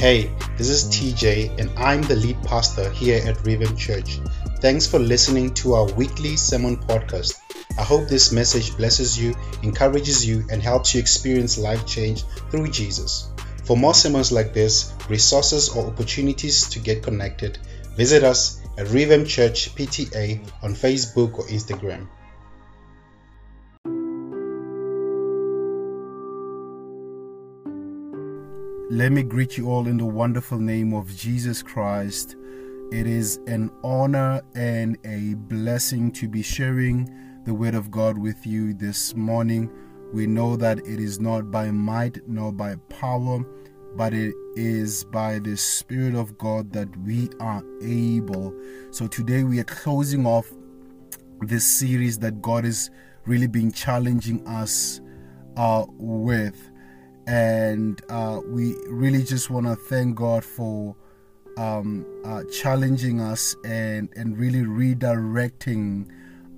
Hey, this is TJ, and I'm the lead pastor here at Revamp Church. Thanks for listening to our weekly sermon podcast. I hope this message blesses you, encourages you, and helps you experience life change through Jesus. For more sermons like this, resources, or opportunities to get connected, visit us at Revamp Church PTA on Facebook or Instagram. Let me greet you all in the wonderful name of Jesus Christ. It is an honor and a blessing to be sharing the Word of God with you this morning. We know that it is not by might nor by power, but it is by the Spirit of God that we are able. So today we are closing off this series that God is really been challenging us uh, with and uh, we really just want to thank God for um, uh, challenging us and and really redirecting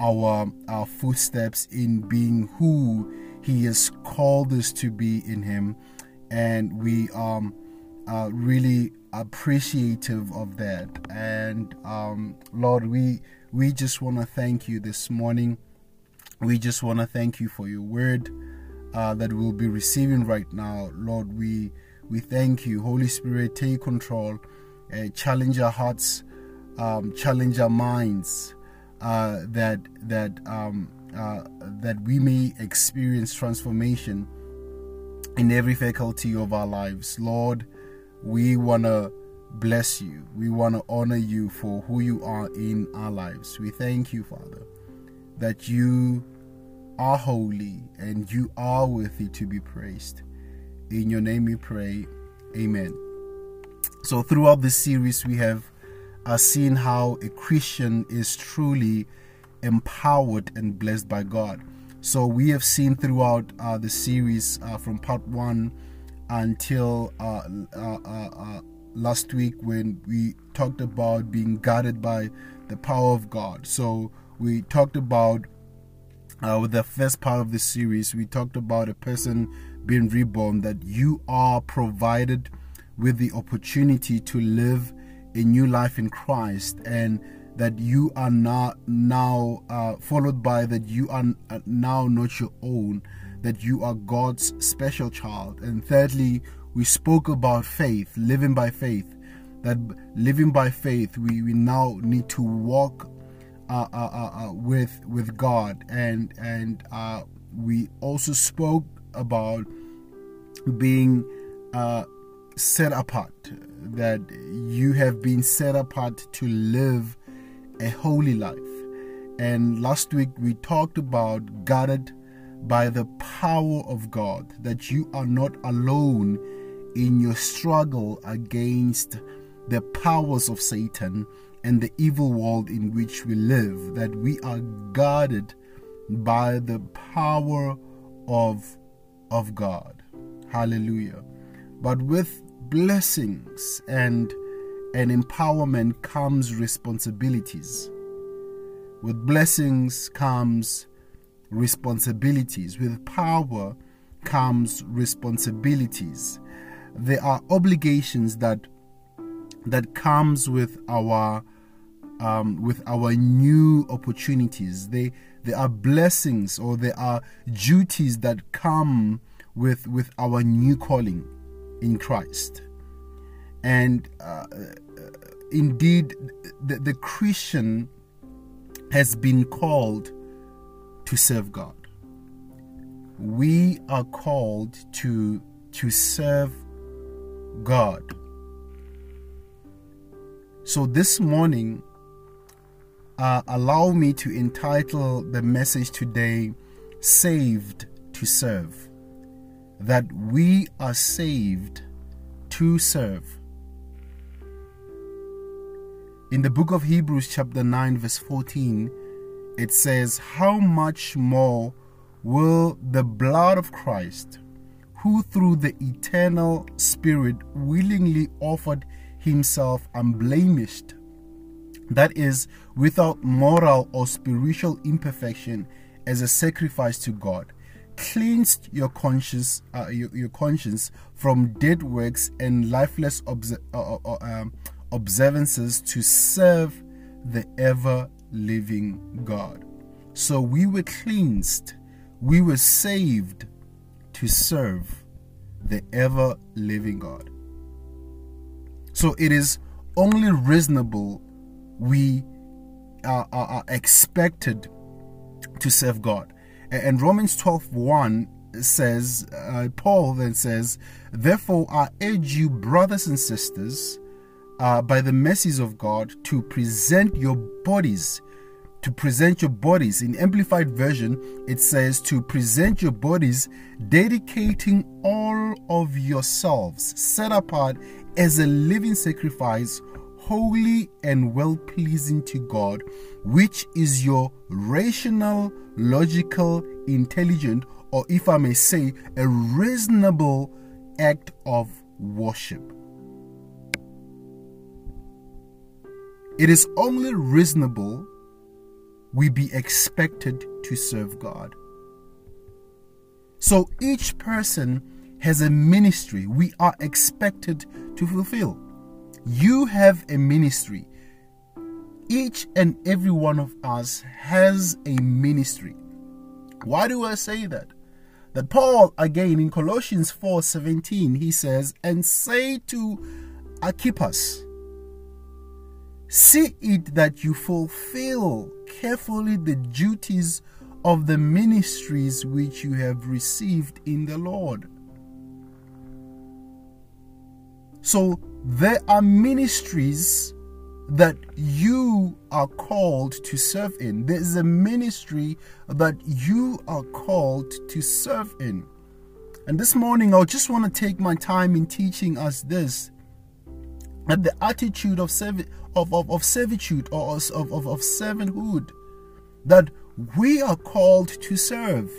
our our footsteps in being who He has called us to be in Him, and we um uh, really appreciative of that. And um, Lord, we we just want to thank you this morning. We just want to thank you for your word uh, that we'll be receiving right now. Lord, we we thank you. Holy Spirit, take control, uh, challenge our hearts, um, challenge our minds, uh, that that um, uh, that we may experience transformation in every faculty of our lives. Lord, we wanna bless you. We want to honor you for who you are in our lives. We thank you, Father, that you are holy and you are worthy to be praised. In your name we pray. Amen. So, throughout this series, we have uh, seen how a Christian is truly empowered and blessed by God. So, we have seen throughout uh, the series uh, from part one until uh, uh, last week when we talked about being guided by the power of God. So, we talked about uh, with the first part of the series, we talked about a person being reborn, that you are provided with the opportunity to live a new life in Christ, and that you are not now uh, followed by that you are uh, now not your own, that you are God's special child. And thirdly, we spoke about faith, living by faith. That living by faith, we, we now need to walk uh, uh, uh, uh, with with God, and and uh, we also spoke about being uh, set apart. That you have been set apart to live a holy life. And last week we talked about guarded by the power of God, that you are not alone in your struggle against the powers of Satan and the evil world in which we live, that we are guarded by the power of, of God. Hallelujah. But with blessings and and empowerment comes responsibilities. With blessings comes responsibilities. With power comes responsibilities. There are obligations that that comes with our um, with our new opportunities. They there are blessings or there are duties that come with with our new calling in Christ. And uh, indeed, the, the Christian has been called to serve God. We are called to to serve God. So this morning uh, allow me to entitle the message today Saved to Serve. That we are saved to serve. In the book of Hebrews, chapter 9, verse 14, it says, How much more will the blood of Christ, who through the eternal Spirit willingly offered himself unblemished that is, without moral or spiritual imperfection, as a sacrifice to God, cleansed your conscience, uh, your, your, conscience from dead works and lifeless obs- uh, uh, uh um, observances to serve the ever living God. So we were cleansed, we were saved to serve the ever living God. So it is only reasonable we are, are, are expected to serve God. And Romans 12 1 says, uh, Paul then says, Therefore, I urge you, brothers and sisters, uh, by the mercies of God, to present your bodies. To present your bodies. In Amplified Version, it says to present your bodies, dedicating all of yourselves, set apart as a living sacrifice, holy and well pleasing to God, which is your rational, logical, intelligent, or if I may say, a reasonable act of worship. It is only reasonable we be expected to serve God. So each person has a ministry we are expected to fulfill. You have a ministry. Each and every one of us has a ministry. Why do I say that? That Paul again in Colossians 4:17 he says, "And say to Archippus, see it that you fulfill carefully the duties of the ministries which you have received in the Lord." So there are ministries that you are called to serve in. There is a ministry that you are called to serve in. And this morning, I just want to take my time in teaching us this that the attitude of, serv- of, of, of servitude or of, of, of servanthood that we are called to serve.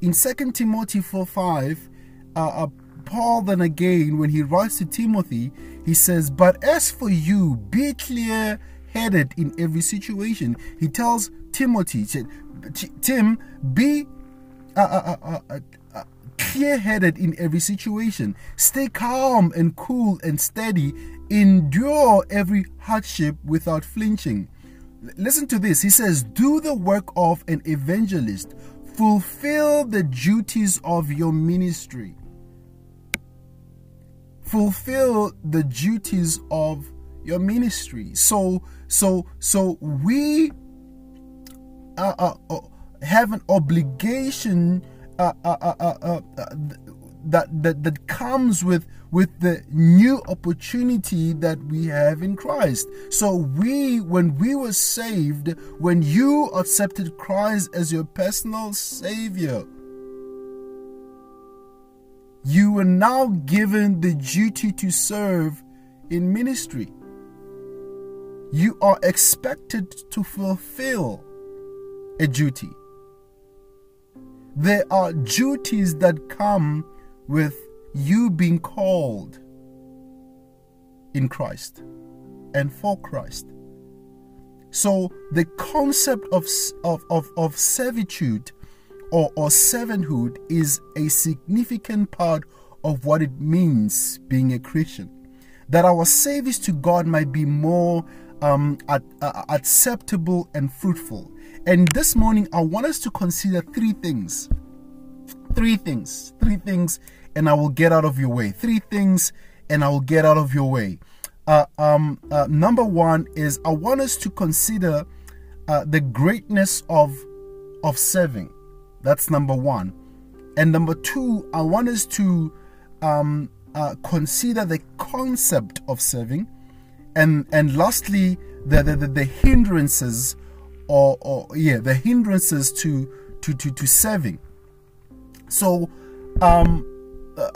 In 2 Timothy 4 5, uh, uh Paul, then again, when he writes to Timothy, he says, But as for you, be clear headed in every situation. He tells Timothy, Tim, be uh, uh, uh, uh, uh clear headed in every situation. Stay calm and cool and steady. Endure every hardship without flinching. Listen to this. He says, Do the work of an evangelist, fulfill the duties of your ministry fulfill the duties of your ministry. So, so, so we uh, uh, uh, have an obligation uh, uh, that, that that comes with with the new opportunity that we have in Christ. So we when we were saved, when you accepted Christ as your personal savior, you are now given the duty to serve in ministry. You are expected to fulfill a duty. There are duties that come with you being called in Christ and for Christ. So the concept of, of, of, of servitude or, or servanthood is a significant part of what it means being a Christian. That our service to God might be more um, at, uh, acceptable and fruitful. And this morning, I want us to consider three things. Three things. Three things, and I will get out of your way. Three things, and I will get out of your way. Uh, um, uh, number one is I want us to consider uh, the greatness of of serving. That's number one. And number two, I want us to um, uh, consider the concept of serving. And, and lastly, the, the, the hindrances or, or yeah, the hindrances to, to, to, to serving. So, um, uh,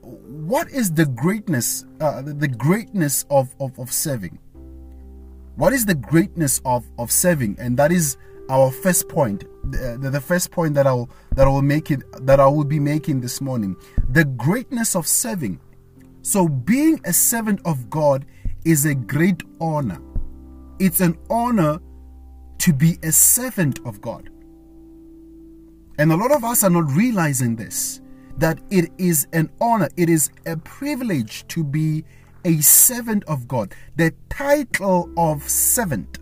what is the greatness, uh, the greatness of, of, of serving? What is the greatness of, of serving? And that is our first point the, the first point that I'll that I will make it that I will be making this morning. The greatness of serving. So being a servant of God is a great honor. It's an honor to be a servant of God. And a lot of us are not realizing this that it is an honor, it is a privilege to be a servant of God. The title of servant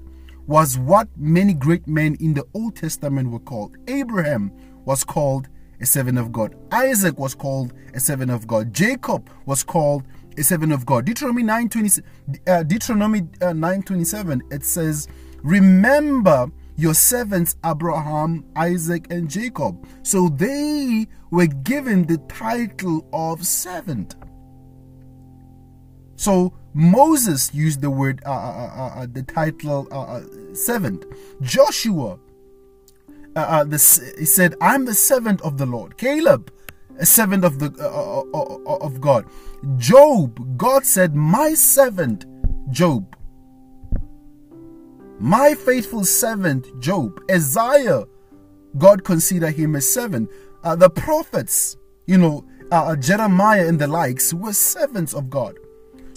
was what many great men in the Old Testament were called. Abraham was called a servant of God. Isaac was called a servant of God. Jacob was called a servant of God. Deuteronomy 9:20 uh, Deuteronomy uh, 9:27 it says, "Remember your servants Abraham, Isaac and Jacob." So they were given the title of servant. So Moses used the word, uh, uh, uh, uh the title uh, servant. Joshua, the, he said, "I'm the servant of the Lord." Caleb, a servant of the of God. Job, God said, "My servant, Job." My faithful servant, Job. Isaiah, God considered him a servant. the prophets, you know, Jeremiah and the likes, were servants of God.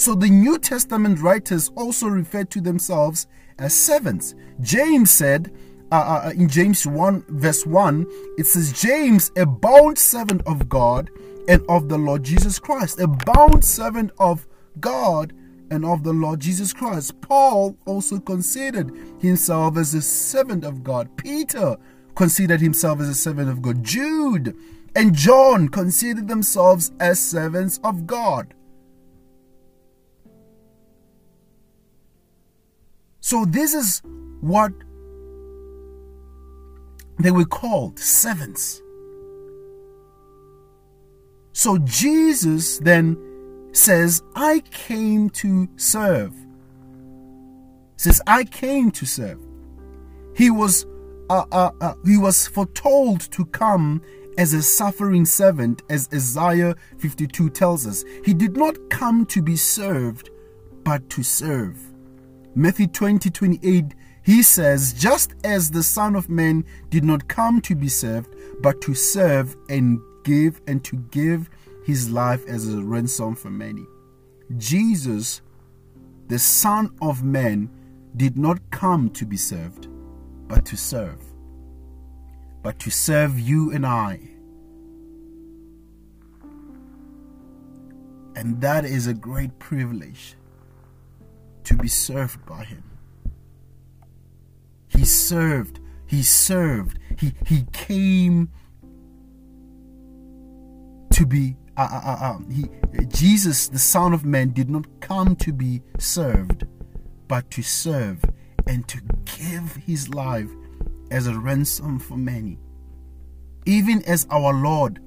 So the New Testament writers also refer to themselves as servants. James said, uh, uh, uh, in James 1, verse 1, it says, James, a bound servant of God and of the Lord Jesus Christ, a bound servant of God and of the Lord Jesus Christ. Paul also considered himself as a servant of God. Peter considered himself as a servant of God. Jude and John considered themselves as servants of God. So, this is what they were called servants. So, Jesus then says, I came to serve. Says, I came to serve. He was uh, uh, uh, he was foretold to come as a suffering servant, as Isaiah 52 tells us. He did not come to be served, but to serve. Matthew 20 28, he says, Just as the Son of Man did not come to be served, but to serve and give and to give his life as a ransom for many. Jesus, the Son of Man, did not come to be served, but to serve. But to serve you and I. And that is a great privilege to be served by him. He served, he served, he, he came to be uh, uh, uh, um, he, Jesus, the Son of Man, did not come to be served, but to serve and to give his life as a ransom for many. Even as our Lord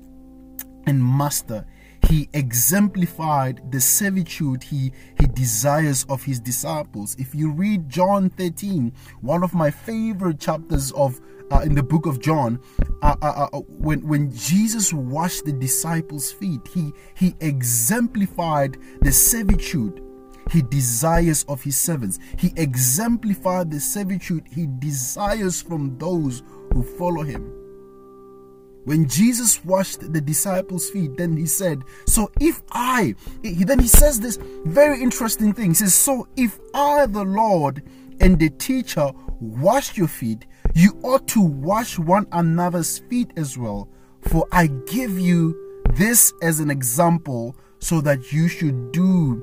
and Master, he exemplified the servitude he, he desires of his disciples. If you read John 13, one of my favorite chapters of uh, in the book of John, uh, uh, uh, when when Jesus washed the disciples' feet, he he exemplified the servitude he desires of his servants. He exemplified the servitude he desires from those who follow him. When Jesus washed the disciples' feet, then he said, So if I, he, then he says this very interesting thing. He says, So if I, the Lord and the teacher, wash your feet, you ought to wash one another's feet as well. For I give you this as an example so that you should do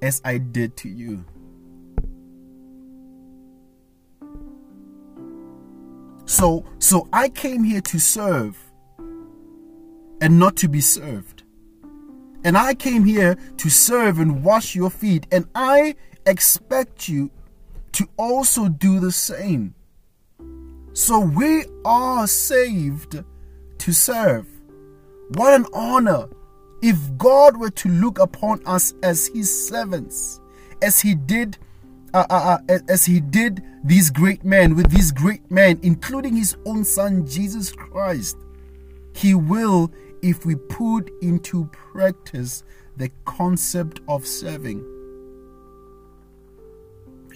as I did to you. So so I came here to serve and not to be served. And I came here to serve and wash your feet and I expect you to also do the same. So we are saved to serve. What an honor if God were to look upon us as his servants, as he did uh, uh, uh, as he did these great men with these great men, including his own son Jesus Christ, he will if we put into practice the concept of serving.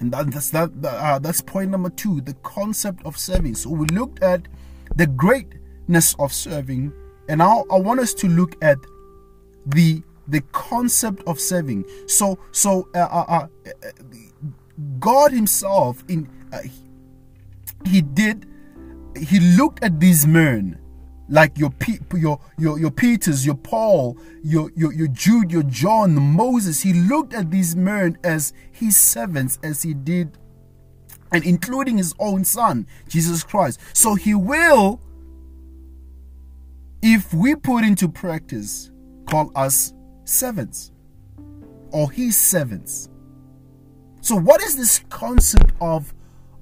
And that, that's that uh, that's point number two, the concept of serving. So we looked at the greatness of serving, and now I want us to look at the the concept of serving. So so uh, uh, uh God Himself in uh, He did he looked at these men like your your your your Peters, your Paul, your your your Jude, your John, Moses. He looked at these men as his servants, as he did, and including his own son, Jesus Christ. So he will, if we put into practice, call us servants or his servants. So what is this concept of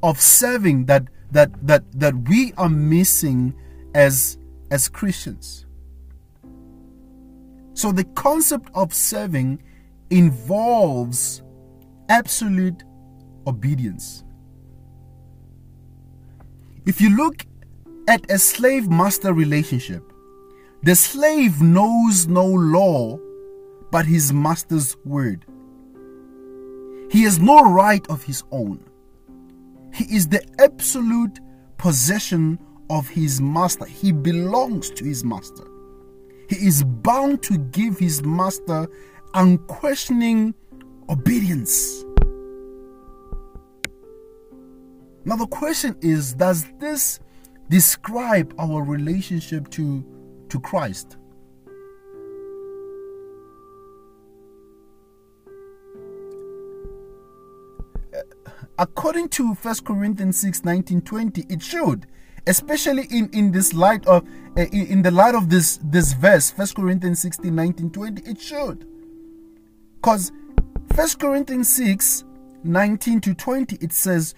of serving that that that that we are missing as as Christians. So the concept of serving involves absolute obedience. If you look at a slave master relationship, the slave knows no law but his master's word. He has no right of his own. He is the absolute possession of his master. He belongs to his master. He is bound to give his master unquestioning obedience. Now, the question is Does this describe our relationship to, to Christ? According to 1 Corinthians 6 19 20, it should especially in in this light of uh, in the light of this this verse First corinthians 16 19 20 it should because First corinthians 6 19 to 20 it says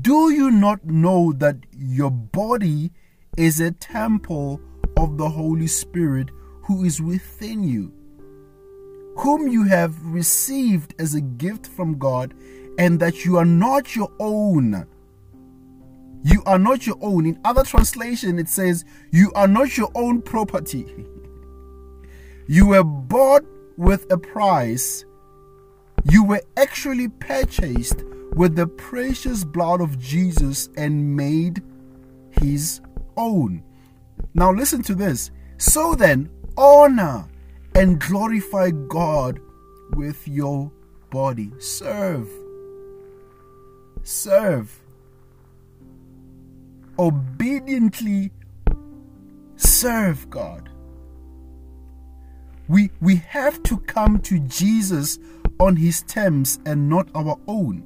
do you not know that your body is a temple of the holy spirit who is within you whom you have received as a gift from god and that you are not your own you are not your own. In other translation, it says, You are not your own property. you were bought with a price. You were actually purchased with the precious blood of Jesus and made his own. Now, listen to this. So then, honor and glorify God with your body. Serve. Serve obediently serve God. We, we have to come to Jesus on his terms and not our own.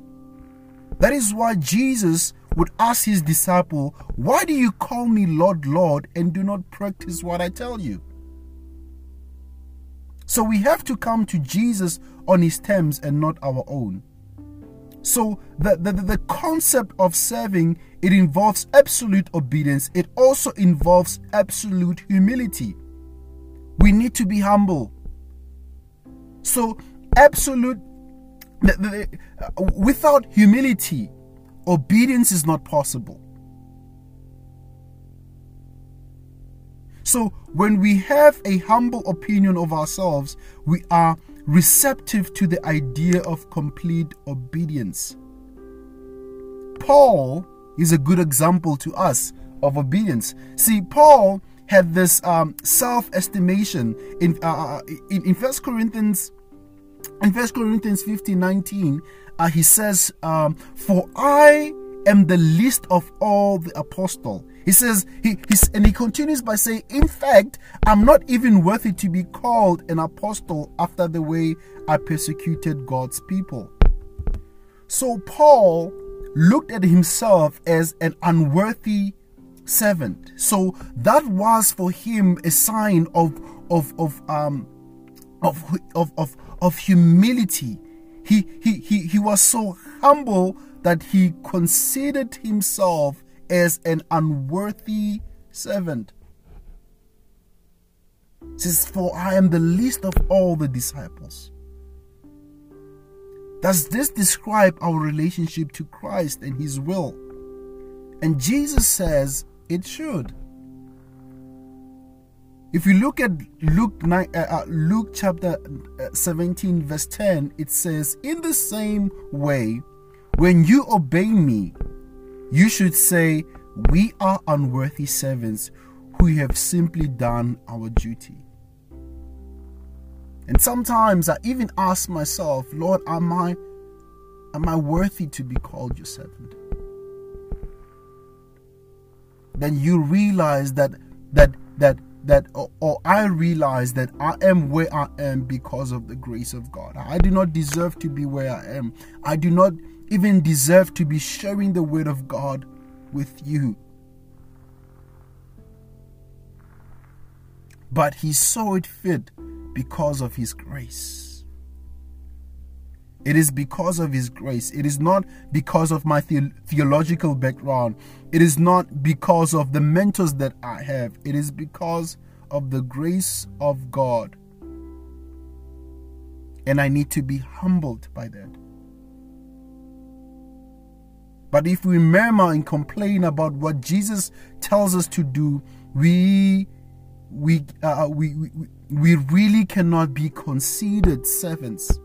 That is why Jesus would ask his disciple, Why do you call me Lord, Lord, and do not practice what I tell you? So we have to come to Jesus on his terms and not our own. So the, the, the concept of serving it involves absolute obedience. It also involves absolute humility. We need to be humble. So absolute the, the, uh, without humility, obedience is not possible. So, when we have a humble opinion of ourselves, we are receptive to the idea of complete obedience. Paul is a good example to us of obedience. See, Paul had this um, self-estimation in, uh, uh in in First Corinthians in First Corinthians 15 19. Uh, he says, um, "For I am the least of all the apostle." He says, he, he's, and he continues by saying, In fact, I'm not even worthy to be called an apostle after the way I persecuted God's people. So Paul looked at himself as an unworthy servant. So that was for him a sign of of of um of of of, of humility. He, he he he was so humble that he considered himself as an unworthy servant. It says, For I am the least of all the disciples. Does this describe our relationship to Christ and His will? And Jesus says it should. If you look at Luke 9, uh, uh, Luke chapter uh, 17 verse 10, it says, "In the same way, when you obey me, you should say, We are unworthy servants who have simply done our duty. And sometimes I even ask myself, Lord, am I am I worthy to be called your servant? then you realize that that that that or, or, I realize that I am where I am because of the grace of God. I do not deserve to be where I am. I do not even deserve to be sharing the word of God with you. But he saw it fit because of his grace. It is because of His grace. It is not because of my the- theological background. It is not because of the mentors that I have. It is because of the grace of God. And I need to be humbled by that. But if we murmur and complain about what Jesus tells us to do, we we uh, we, we we really cannot be considered servants.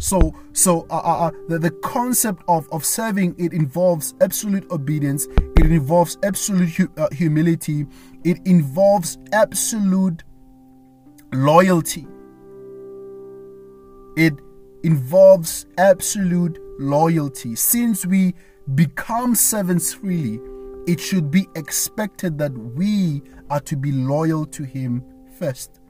So, so uh, uh, uh, the, the concept of, of serving it involves absolute obedience. It involves absolute hu- uh, humility. It involves absolute loyalty. It involves absolute loyalty. Since we become servants freely, it should be expected that we are to be loyal to Him first.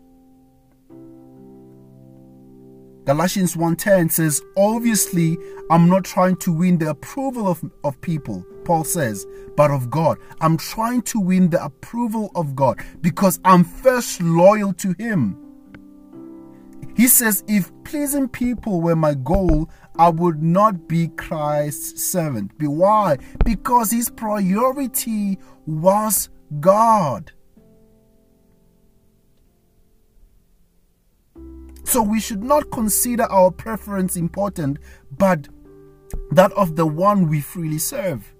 Galatians 1:10 says, "Obviously, I'm not trying to win the approval of, of people." Paul says, "but of God. I'm trying to win the approval of God because I'm first loyal to him." He says, "If pleasing people were my goal, I would not be Christ's servant." But why? Because his priority was God. So we should not consider our preference important, but that of the one we freely serve.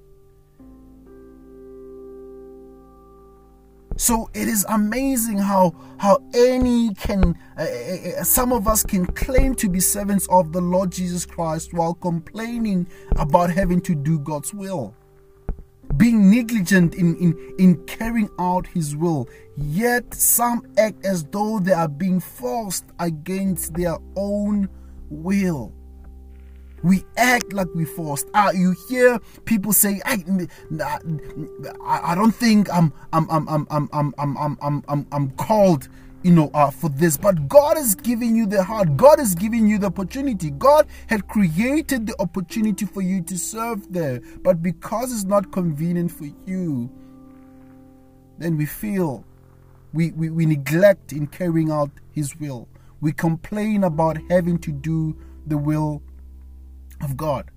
So it is amazing how how any can uh, uh, some of us can claim to be servants of the Lord Jesus Christ while complaining about having to do God's will being negligent in, in, in carrying out his will, yet some act as though they are being forced against their own will. We act like we forced. Ah, you hear people say, I, I, I don't think I'm I'm I'm I'm I'm I'm I'm I'm I'm, I'm called you know, uh, for this. But God is giving you the heart. God is giving you the opportunity. God had created the opportunity for you to serve there. But because it's not convenient for you, then we feel we, we, we neglect in carrying out His will. We complain about having to do the will of God.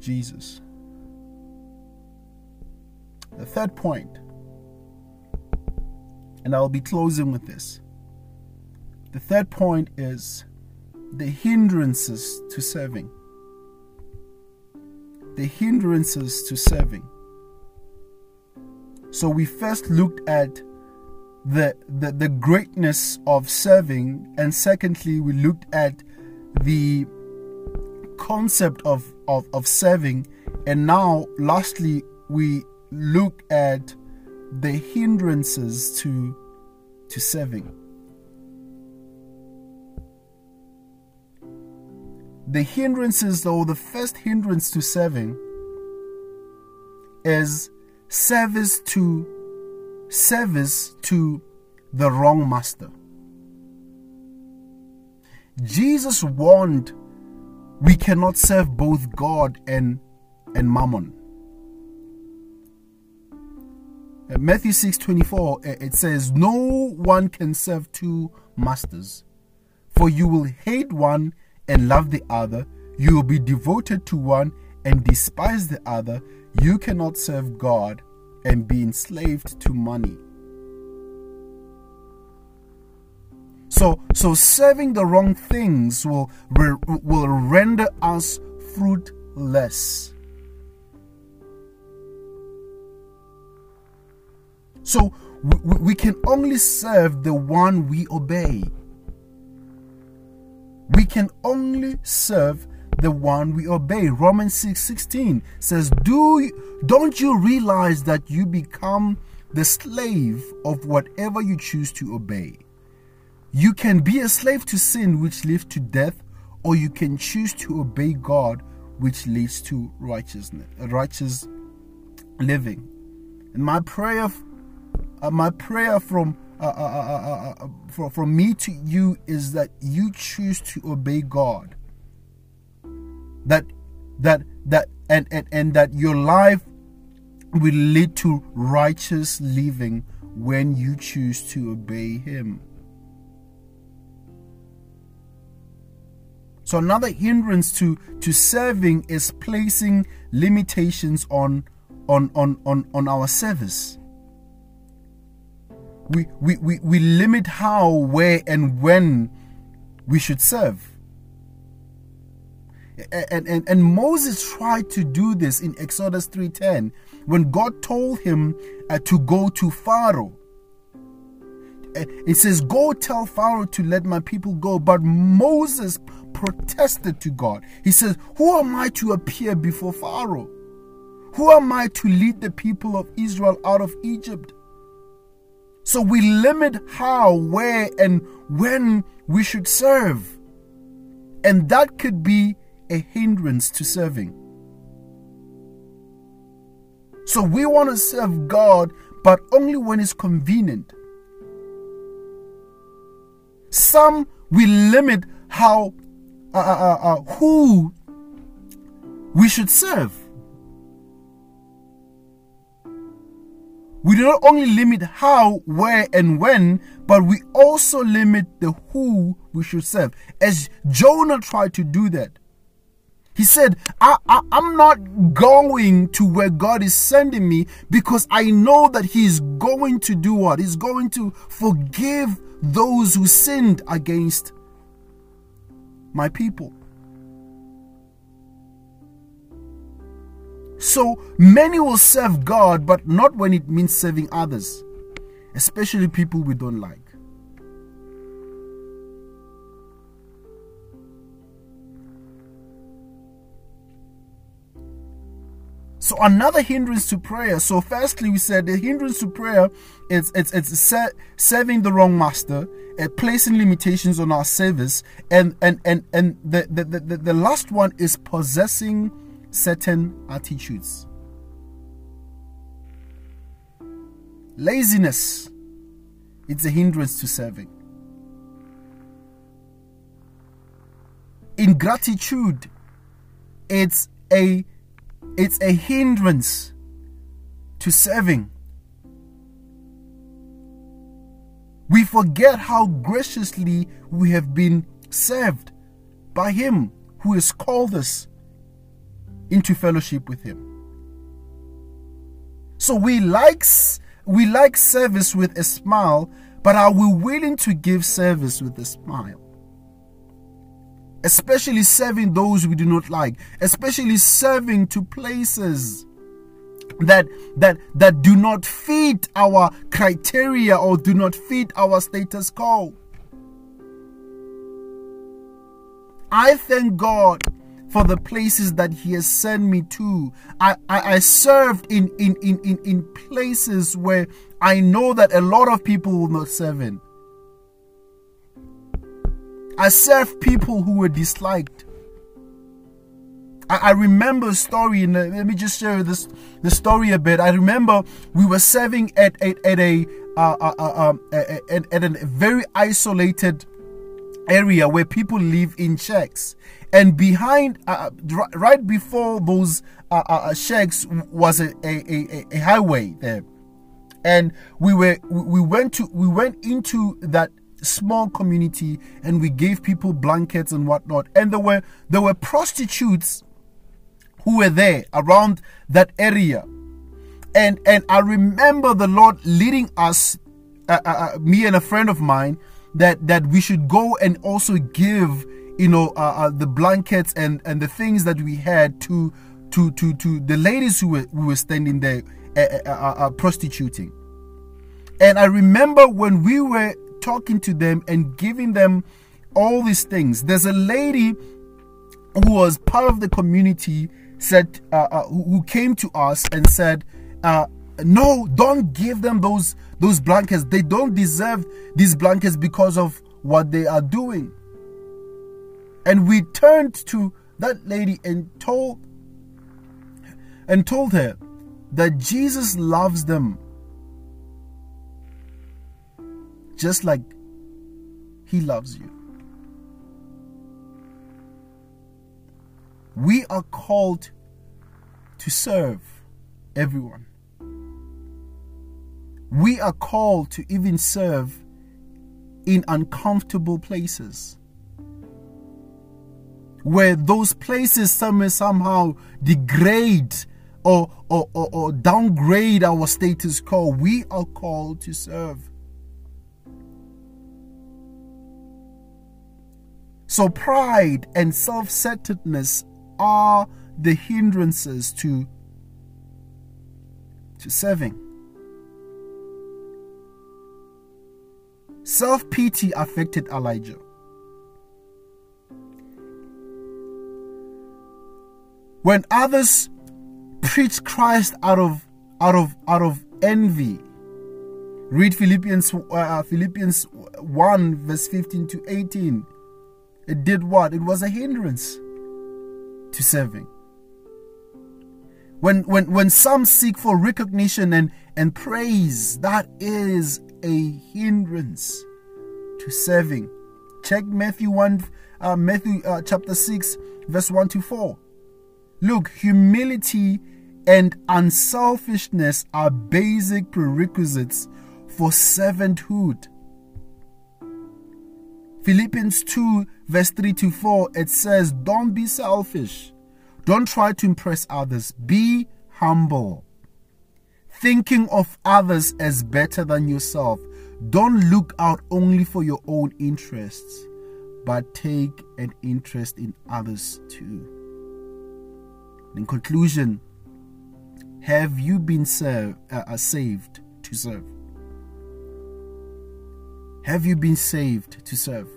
Jesus. The third point, and I'll be closing with this. The third point is the hindrances to serving. The hindrances to serving. So we first looked at the, the, the greatness of serving, and secondly, we looked at the concept of, of, of serving. And now, lastly, we look at the hindrances to, to serving. The hindrances, though, the first hindrance to serving is service to service to the wrong master. Jesus warned we cannot serve both God and, and mammon. Uh, Matthew 6 24, uh, it says, No one can serve two masters, for you will hate one and love the other, you will be devoted to one and despise the other. You cannot serve God and be enslaved to money. So, so serving the wrong things will, will render us fruitless. So we, we can only serve the one we obey. We can only serve the one we obey. Romans 6 16 says, Do don't you realize that you become the slave of whatever you choose to obey? You can be a slave to sin, which leads to death, or you can choose to obey God, which leads to righteousness, righteous living. And my prayer, uh, my prayer from uh uh uh, uh, from, from me to you is that you choose to obey God. That that that and, and, and that your life will lead to righteous living when you choose to obey Him. So another hindrance to, to serving is placing limitations on on on on, on our service. We, we, we, we limit how, where, and when we should serve. And, and, and Moses tried to do this in Exodus 3:10 when God told him uh, to go to Pharaoh. Uh, it says, Go tell Pharaoh to let my people go. But Moses protested to God. He says, Who am I to appear before Pharaoh? Who am I to lead the people of Israel out of Egypt? So we limit how, where, and when we should serve. And that could be a hindrance to serving. So we want to serve God, but only when it's convenient. Some we limit how, uh, uh, uh, uh who we should serve. We do not only limit how, where, and when, but we also limit the who we should serve. As Jonah tried to do that. He said, I, I, am not going to where God is sending me because I know that He is going to do what? He's going to forgive those who sinned against my people. So many will serve God, but not when it means serving others, especially people we don't like. So another hindrance to prayer. So firstly, we said the hindrance to prayer is it's it's serving the wrong master, uh, placing limitations on our service, and and and and the the, the the last one is possessing certain attitudes. Laziness, it's a hindrance to serving. Ingratitude, it's a it's a hindrance to serving. We forget how graciously we have been served by Him who has called us into fellowship with Him. So we like we like service with a smile, but are we willing to give service with a smile? Especially serving those we do not like, especially serving to places that that that do not fit our criteria or do not fit our status quo. I thank God for the places that He has sent me to. I, I, I served in, in, in, in, in places where I know that a lot of people will not serve in. I served people who were disliked. I, I remember a story, and let me just share this the story a bit. I remember we were serving at at, at a uh, uh, uh, um, at, at a very isolated area where people live in shacks. And behind uh, uh right before those uh, uh, uh, shacks was a, a, a, a highway there. And we were we went to we went into that small community and we gave people blankets and whatnot. And there were there were prostitutes who were there around that area. And and i remember the lord leading us uh, uh, uh me and a friend of mine that that we should go and also give you know uh, uh, the blankets and and the things that we had to to to to the ladies who were who were standing there uh, uh, uh prostituting. And i remember when we were talking to them and giving them all these things there's a lady who was part of the community said uh, uh, who came to us and said uh, no don't give them those those blankets they don't deserve these blankets because of what they are doing and we turned to that lady and told and told her that Jesus loves them just like he loves you We are called to serve everyone. We are called to even serve in uncomfortable places. Where those places some, somehow degrade or, or, or, or downgrade our status quo, we are called to serve. So, pride and self centeredness are the hindrances to, to serving. Self pity affected Elijah. When others preach Christ out of out of out of envy, read Philippians uh, Philippians 1 verse 15 to 18. It did what? It was a hindrance to serving. When, when, when some seek for recognition and, and praise, that is a hindrance to serving. Check Matthew 1, uh, Matthew uh, chapter 6, verse 1 to 4. Look, humility and unselfishness are basic prerequisites for servanthood. Philippians 2, verse 3 to 4, it says, Don't be selfish. Don't try to impress others. Be humble. Thinking of others as better than yourself. Don't look out only for your own interests, but take an interest in others too. In conclusion, have you been served, uh, uh, saved to serve? Have you been saved to serve?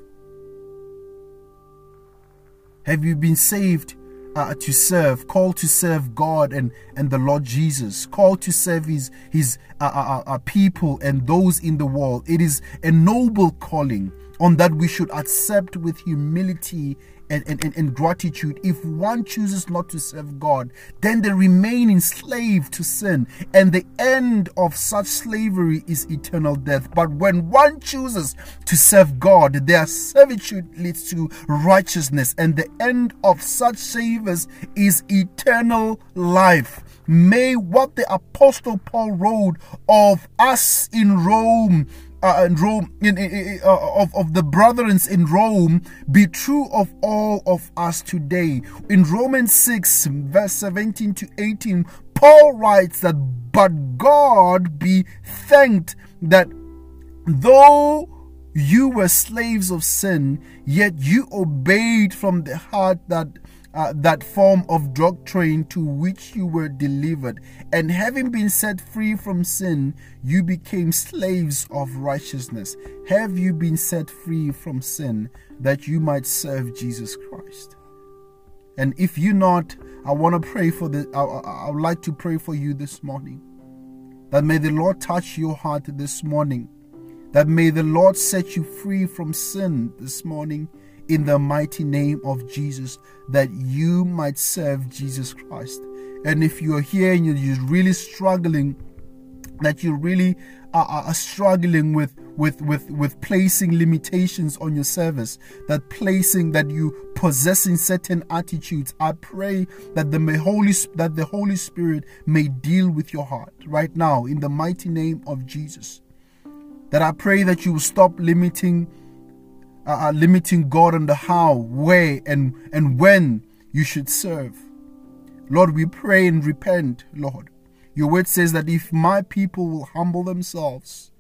Have you been saved uh, to serve, called to serve God and, and the Lord Jesus, called to serve His His uh, uh, uh, uh people and those in the world? It is a noble calling on that we should accept with humility and, and, and, gratitude. If one chooses not to serve God, then they remain enslaved to sin, and the end of such slavery is eternal death. But when one chooses to serve God, their servitude leads to righteousness, and the end of such savers is eternal life. May what the Apostle Paul wrote of us in Rome uh, in Rome, in, in, uh, of, of the brethren in Rome, be true of all of us today. In Romans 6, verse 17 to 18, Paul writes that, But God be thanked that though you were slaves of sin, yet you obeyed from the heart that uh, that form of doctrine to which you were delivered. And having been set free from sin, you became slaves of righteousness. Have you been set free from sin that you might serve Jesus Christ? And if you not, I want to pray for the. I, I, I would like to pray for you this morning. That may the Lord touch your heart this morning. That may the Lord set you free from sin this morning in the mighty name of Jesus that you might serve Jesus Christ. And if you're here and you're really struggling, that you really are, are, struggling with with with with placing limitations on your service that placing that you possessing certain attitudes i pray that the holy that the holy spirit may deal with your heart right now in the mighty name of jesus that i pray that you will stop limiting uh, limiting God on the how, where, and, and when you should serve. Lord, we pray and repent, Lord. Your word says that if my people will humble themselves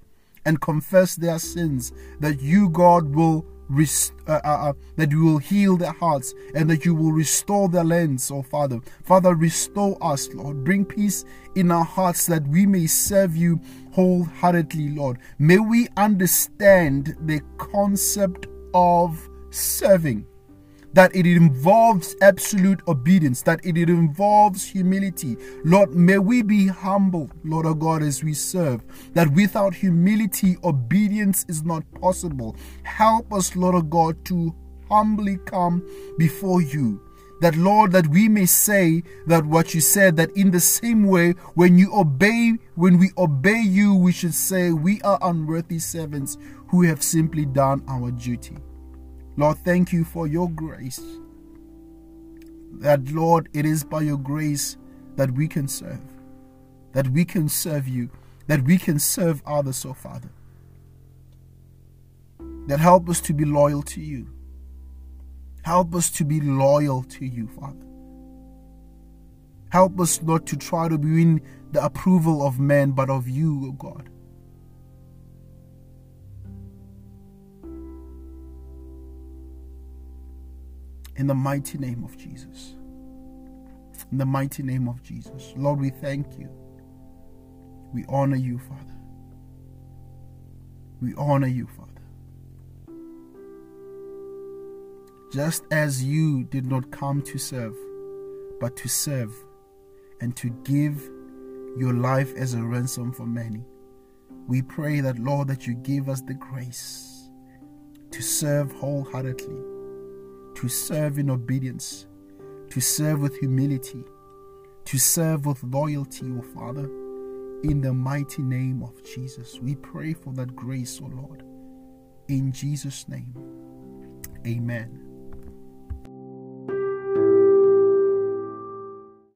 and confess their sins, that you, God, will rest, uh, uh, uh, that you will heal their hearts and that you will restore their lands, oh Father. Father, restore us, Lord. Bring peace in our hearts that we may serve you wholeheartedly, Lord. May we understand the concept of serving. that it involves absolute obedience, that it involves humility. Lord, may we be humble, Lord our God, as we serve, that without humility, obedience is not possible. Help us, Lord our God, to humbly come before you that Lord, that we may say that what you said, that in the same way, when you obey, when we obey you, we should say, We are unworthy servants who have simply done our duty. Lord, thank you for your grace. That, Lord, it is by your grace that we can serve, that we can serve you, that we can serve others, oh Father. That help us to be loyal to you Help us to be loyal to you, Father. Help us not to try to win the approval of men, but of you, O God. In the mighty name of Jesus. In the mighty name of Jesus. Lord, we thank you. We honor you, Father. We honor you, Father. just as you did not come to serve, but to serve and to give your life as a ransom for many. We pray that, Lord, that you give us the grace to serve wholeheartedly, to serve in obedience, to serve with humility, to serve with loyalty, O Father, in the mighty name of Jesus. We pray for that grace, O Lord. In Jesus' name, amen.